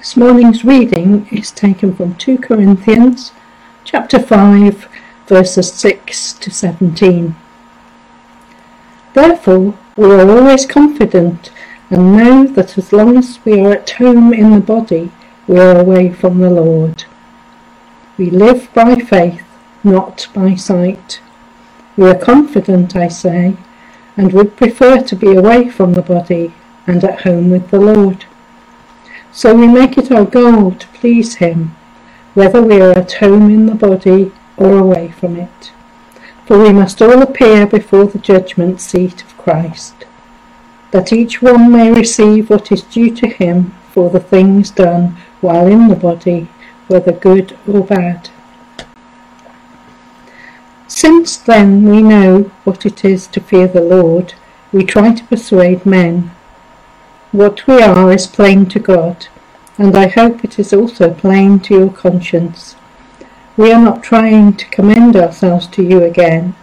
This morning's reading is taken from 2 Corinthians chapter 5 verses 6 to 17. Therefore, we are always confident and know that as long as we are at home in the body, we are away from the Lord. We live by faith, not by sight. We are confident, I say, and would prefer to be away from the body and at home with the Lord. So we make it our goal to please Him, whether we are at home in the body or away from it. For we must all appear before the judgment seat of Christ, that each one may receive what is due to him for the things done while in the body, whether good or bad. Since then we know what it is to fear the Lord, we try to persuade men what we are is plain to God, and I hope it is also plain to your conscience. We are not trying to commend ourselves to you again,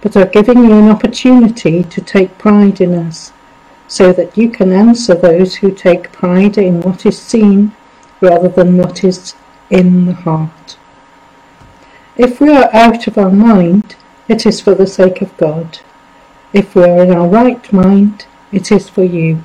but are giving you an opportunity to take pride in us, so that you can answer those who take pride in what is seen rather than what is in the heart. If we are out of our mind, it is for the sake of God. If we are in our right mind, it is for you.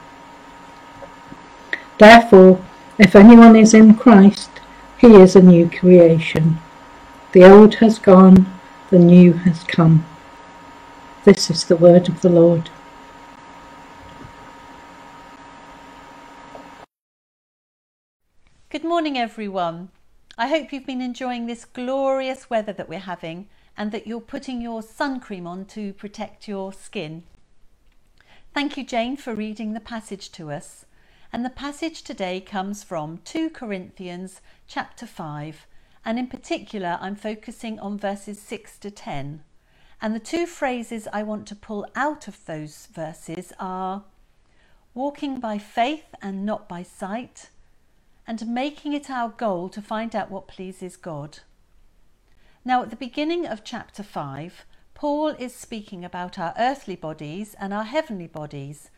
Therefore, if anyone is in Christ, he is a new creation. The old has gone, the new has come. This is the word of the Lord. Good morning, everyone. I hope you've been enjoying this glorious weather that we're having and that you're putting your sun cream on to protect your skin. Thank you, Jane, for reading the passage to us. And the passage today comes from 2 Corinthians chapter 5, and in particular, I'm focusing on verses 6 to 10. And the two phrases I want to pull out of those verses are walking by faith and not by sight, and making it our goal to find out what pleases God. Now, at the beginning of chapter 5, Paul is speaking about our earthly bodies and our heavenly bodies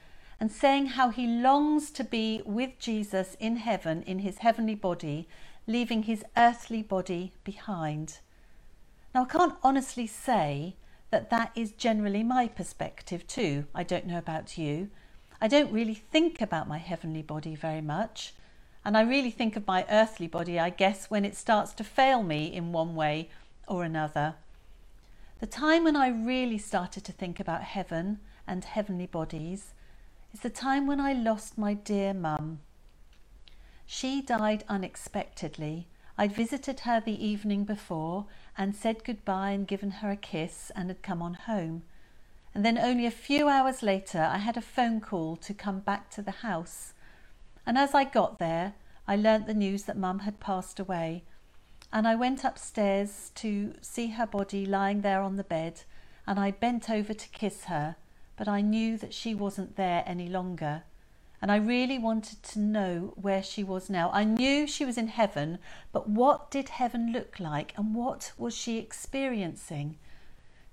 and saying how he longs to be with Jesus in heaven in his heavenly body, leaving his earthly body behind. Now, I can't honestly say that that is generally my perspective too. I don't know about you. I don't really think about my heavenly body very much. And I really think of my earthly body, I guess, when it starts to fail me in one way or another. The time when I really started to think about heaven and heavenly bodies is the time when I lost my dear mum. She died unexpectedly. I'd visited her the evening before and said goodbye and given her a kiss and had come on home. And then only a few hours later, I had a phone call to come back to the house. And as I got there, I learnt the news that Mum had passed away. And I went upstairs to see her body lying there on the bed, and I bent over to kiss her but I knew that she wasn't there any longer. And I really wanted to know where she was now. I knew she was in heaven, but what did heaven look like and what was she experiencing?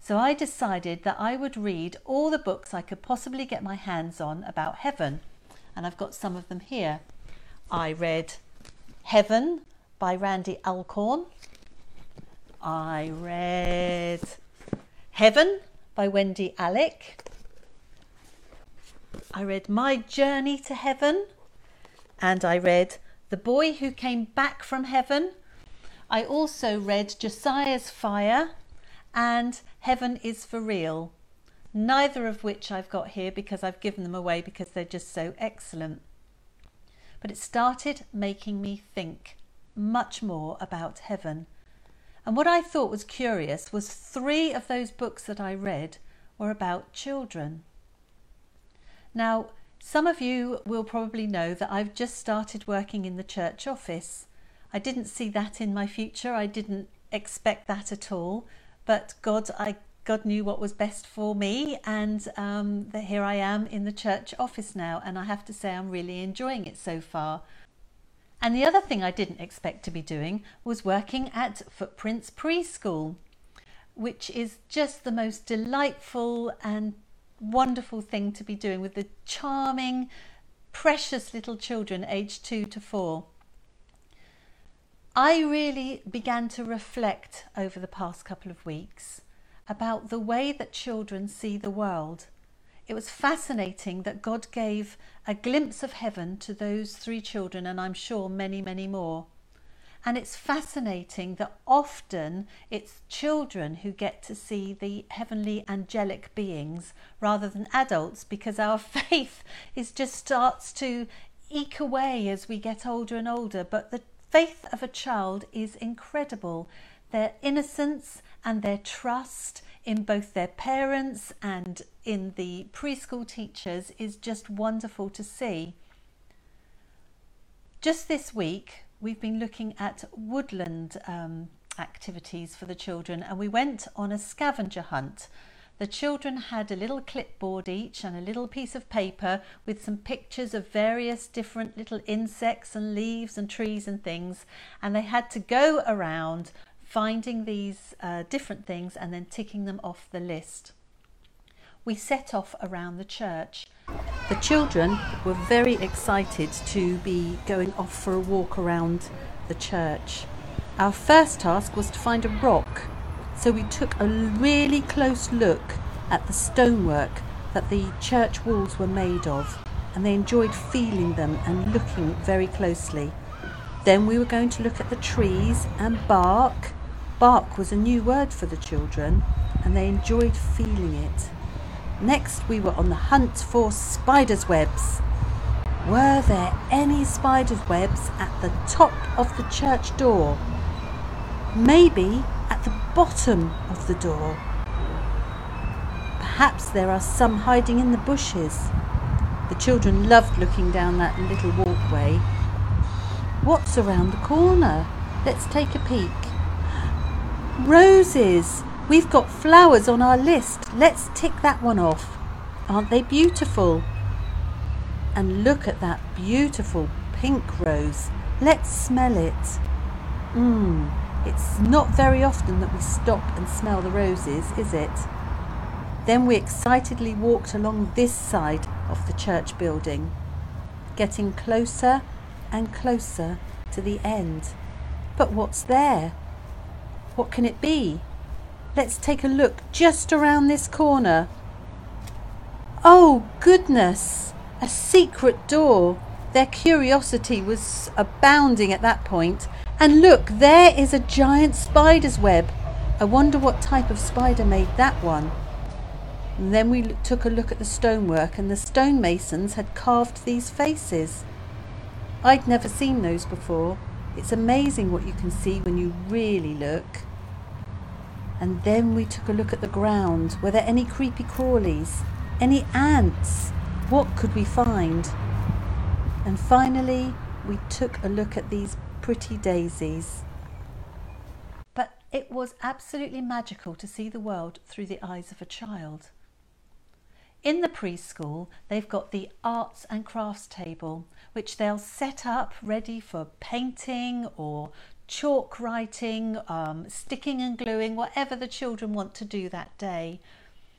So I decided that I would read all the books I could possibly get my hands on about heaven. And I've got some of them here. I read Heaven by Randy Alcorn. I read Heaven by Wendy Alec. I read My Journey to Heaven and I read The Boy Who Came Back from Heaven. I also read Josiah's Fire and Heaven is for Real, neither of which I've got here because I've given them away because they're just so excellent. But it started making me think much more about heaven. And what I thought was curious was three of those books that I read were about children. Now, Some of you will probably know that I've just started working in the church office. I didn't see that in my future. I didn't expect that at all. But God, I God knew what was best for me, and um, that here I am in the church office now, and I have to say I'm really enjoying it so far. And the other thing I didn't expect to be doing was working at Footprints Preschool, which is just the most delightful and wonderful thing to be doing with the charming, precious little children aged two to four. I really began to reflect over the past couple of weeks about the way that children see the world. It was fascinating that God gave a glimpse of heaven to those three children, and I'm sure many, many more. And it's fascinating that often it's children who get to see the heavenly angelic beings rather than adults because our faith is just starts to eke away as we get older and older. But the faith of a child is incredible. Their innocence and their trust in both their parents and in the preschool teachers is just wonderful to see. Just this week, we've been looking at woodland um, activities for the children, and we went on a scavenger hunt. The children had a little clipboard each and a little piece of paper with some pictures of various different little insects and leaves and trees and things, and they had to go around finding these uh, different things and then ticking them off the list. We set off around the church. The children were very excited to be going off for a walk around the church. Our first task was to find a rock, so we took a really close look at the stonework that the church walls were made of, and they enjoyed feeling them and looking very closely. Then we were going to look at the trees and bark Bark was a new word for the children and they enjoyed feeling it. Next, we were on the hunt for spiders' webs. Were there any spiders' webs at the top of the church door? Maybe at the bottom of the door. Perhaps there are some hiding in the bushes. The children loved looking down that little walkway. What's around the corner? Let's take a peek. Roses! We've got flowers on our list. Let's tick that one off. Aren't they beautiful? And look at that beautiful pink rose. Let's smell it. Mmm, it's not very often that we stop and smell the roses, is it? Then we excitedly walked along this side of the church building, getting closer and closer to the end. But what's there? What can it be? Let's take a look just around this corner. Oh, goodness! A secret door. Their curiosity was abounding at that point. And look, there is a giant spider's web. I wonder what type of spider made that one. And then we took a look at the stonework, and the stonemasons had carved these faces. I'd never seen those before. It's amazing what you can see when you really look. And then we took a look at the ground. Were there any creepy crawlies? Any ants? What could we find? And finally, we took a look at these pretty daisies. But it was absolutely magical to see the world through the eyes of a child. In the preschool, they've got the arts and crafts table, which they'll set up ready for painting or chalk writing, um, sticking and gluing, whatever the children want to do that day.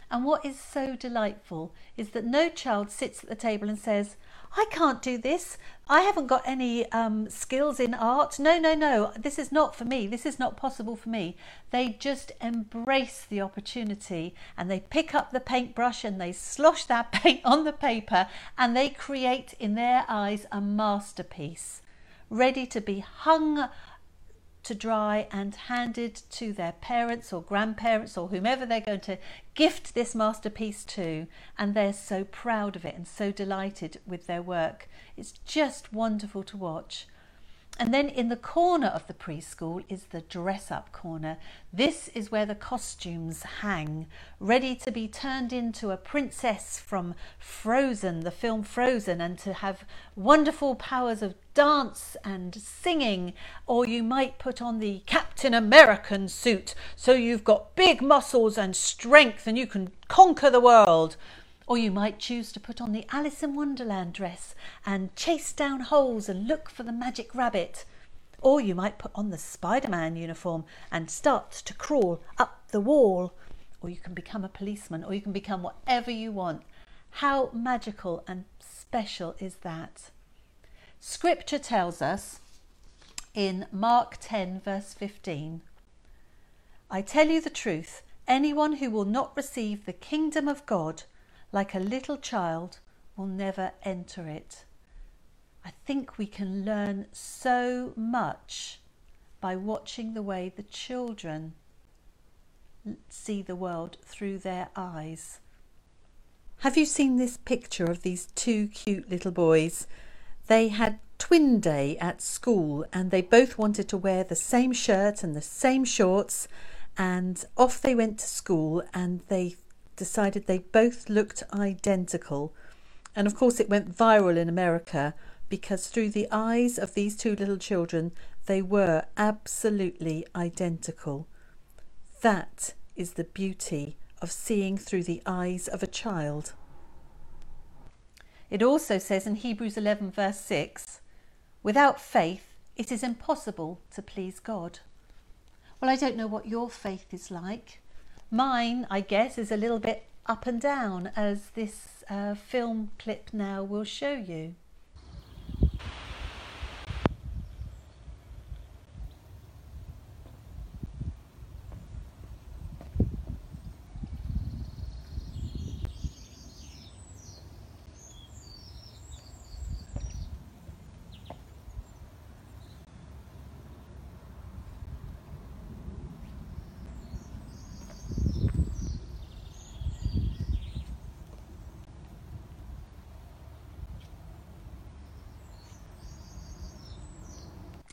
And what is so delightful is that no child sits at the table and says, I can't do this. I haven't got any um, skills in art. No, no, no. This is not for me. This is not possible for me. They just embrace the opportunity and they pick up the paintbrush and they slosh that paint on the paper and they create in their eyes a masterpiece ready to be hung to dry and handed to their parents or grandparents or whomever they're going to gift this masterpiece to. And they're so proud of it and so delighted with their work. It's just wonderful to watch. And then in the corner of the preschool is the dress up corner. This is where the costumes hang, ready to be turned into a princess from Frozen, the film Frozen, and to have wonderful powers of dance and singing. Or you might put on the Captain American suit so you've got big muscles and strength and you can conquer the world. Or you might choose to put on the Alice in Wonderland dress and chase down holes and look for the magic rabbit. Or you might put on the Spider Man uniform and start to crawl up the wall. Or you can become a policeman, or you can become whatever you want. How magical and special is that? Scripture tells us in Mark 10, verse 15 I tell you the truth, anyone who will not receive the kingdom of God like a little child, will never enter it. I think we can learn so much by watching the way the children see the world through their eyes. Have you seen this picture of these two cute little boys? They had twin day at school and they both wanted to wear the same shirt and the same shorts and off they went to school and they decided they both looked identical. And of course, it went viral in America because through the eyes of these two little children, they were absolutely identical. That is the beauty of seeing through the eyes of a child. It also says in Hebrews 11, verse 6 without faith, it is impossible to please God. Well, I don't know what your faith is like. Mine, I guess, is a little bit up and down as this uh, film clip now will show you.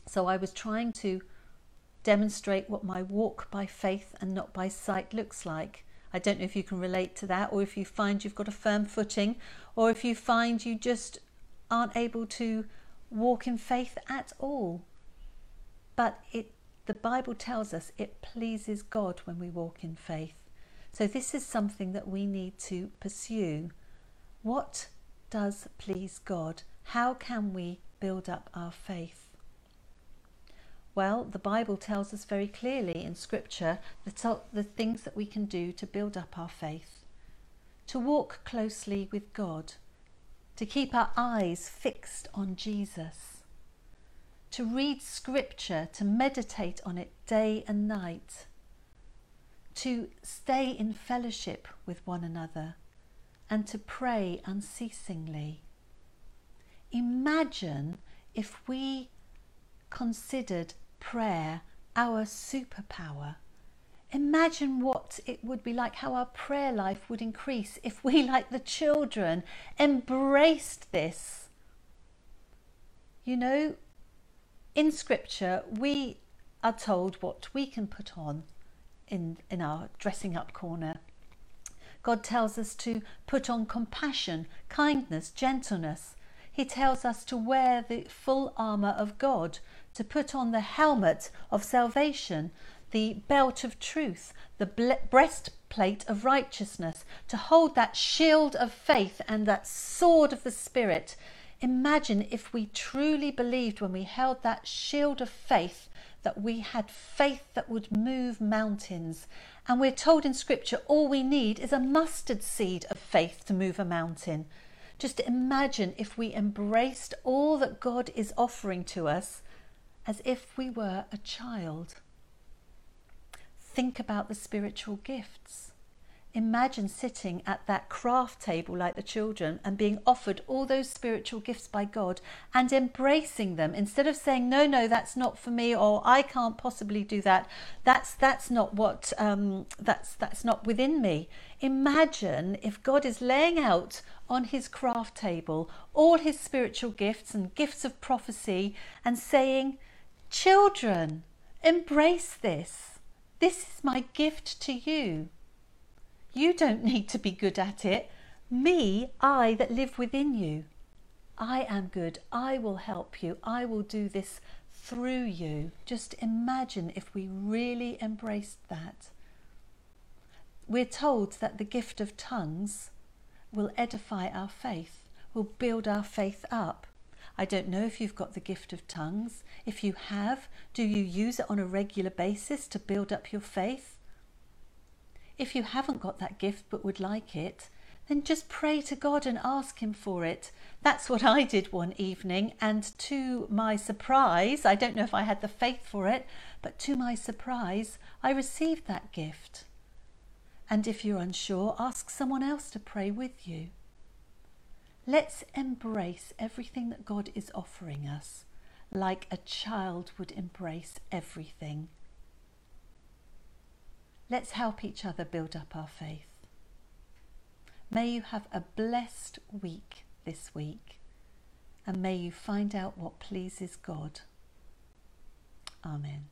So I was trying to demonstrate what my walk by faith and not by sight looks like. I don't know if you can relate to that, or if you find you've got a firm footing, or if you find you just aren't able to walk in faith at all. But it, the Bible tells us it pleases God when we walk in faith. So this is something that we need to pursue. What does please God? How can we build up our faith? Well, the Bible tells us very clearly in Scripture the, the things that we can do to build up our faith. To walk closely with God, to keep our eyes fixed on Jesus, to read Scripture, to meditate on it day and night, to stay in fellowship with one another, and to pray unceasingly. Imagine if we considered prayer our superpower. Imagine what it would be like, how our prayer life would increase if we, like the children, embraced this. You know, in Scripture, we are told what we can put on in, in our dressing up corner. God tells us to put on compassion, kindness, gentleness. He tells us to wear the full armour of God to put on the helmet of salvation, the belt of truth, the breastplate of righteousness, to hold that shield of faith and that sword of the Spirit. Imagine if we truly believed when we held that shield of faith that we had faith that would move mountains. And we're told in Scripture all we need is a mustard seed of faith to move a mountain. Just imagine if we embraced all that God is offering to us as if we were a child. Think about the spiritual gifts. Imagine sitting at that craft table like the children and being offered all those spiritual gifts by God and embracing them instead of saying, "No, no, that's not for me," or "I can't possibly do that. That's that's not what um, that's that's not within me." Imagine if God is laying out on His craft table all His spiritual gifts and gifts of prophecy and saying, "Children, embrace this. This is my gift to you." You don't need to be good at it. Me, I that live within you. I am good. I will help you. I will do this through you. Just imagine if we really embraced that. We're told that the gift of tongues will edify our faith, will build our faith up. I don't know if you've got the gift of tongues. If you have, do you use it on a regular basis to build up your faith? If you haven't got that gift but would like it, then just pray to God and ask Him for it. That's what I did one evening, and to my surprise, I don't know if I had the faith for it, but to my surprise, I received that gift. And if you're unsure, ask someone else to pray with you. Let's embrace everything that God is offering us like a child would embrace everything. Let's help each other build up our faith. May you have a blessed week this week and may you find out what pleases God. Amen.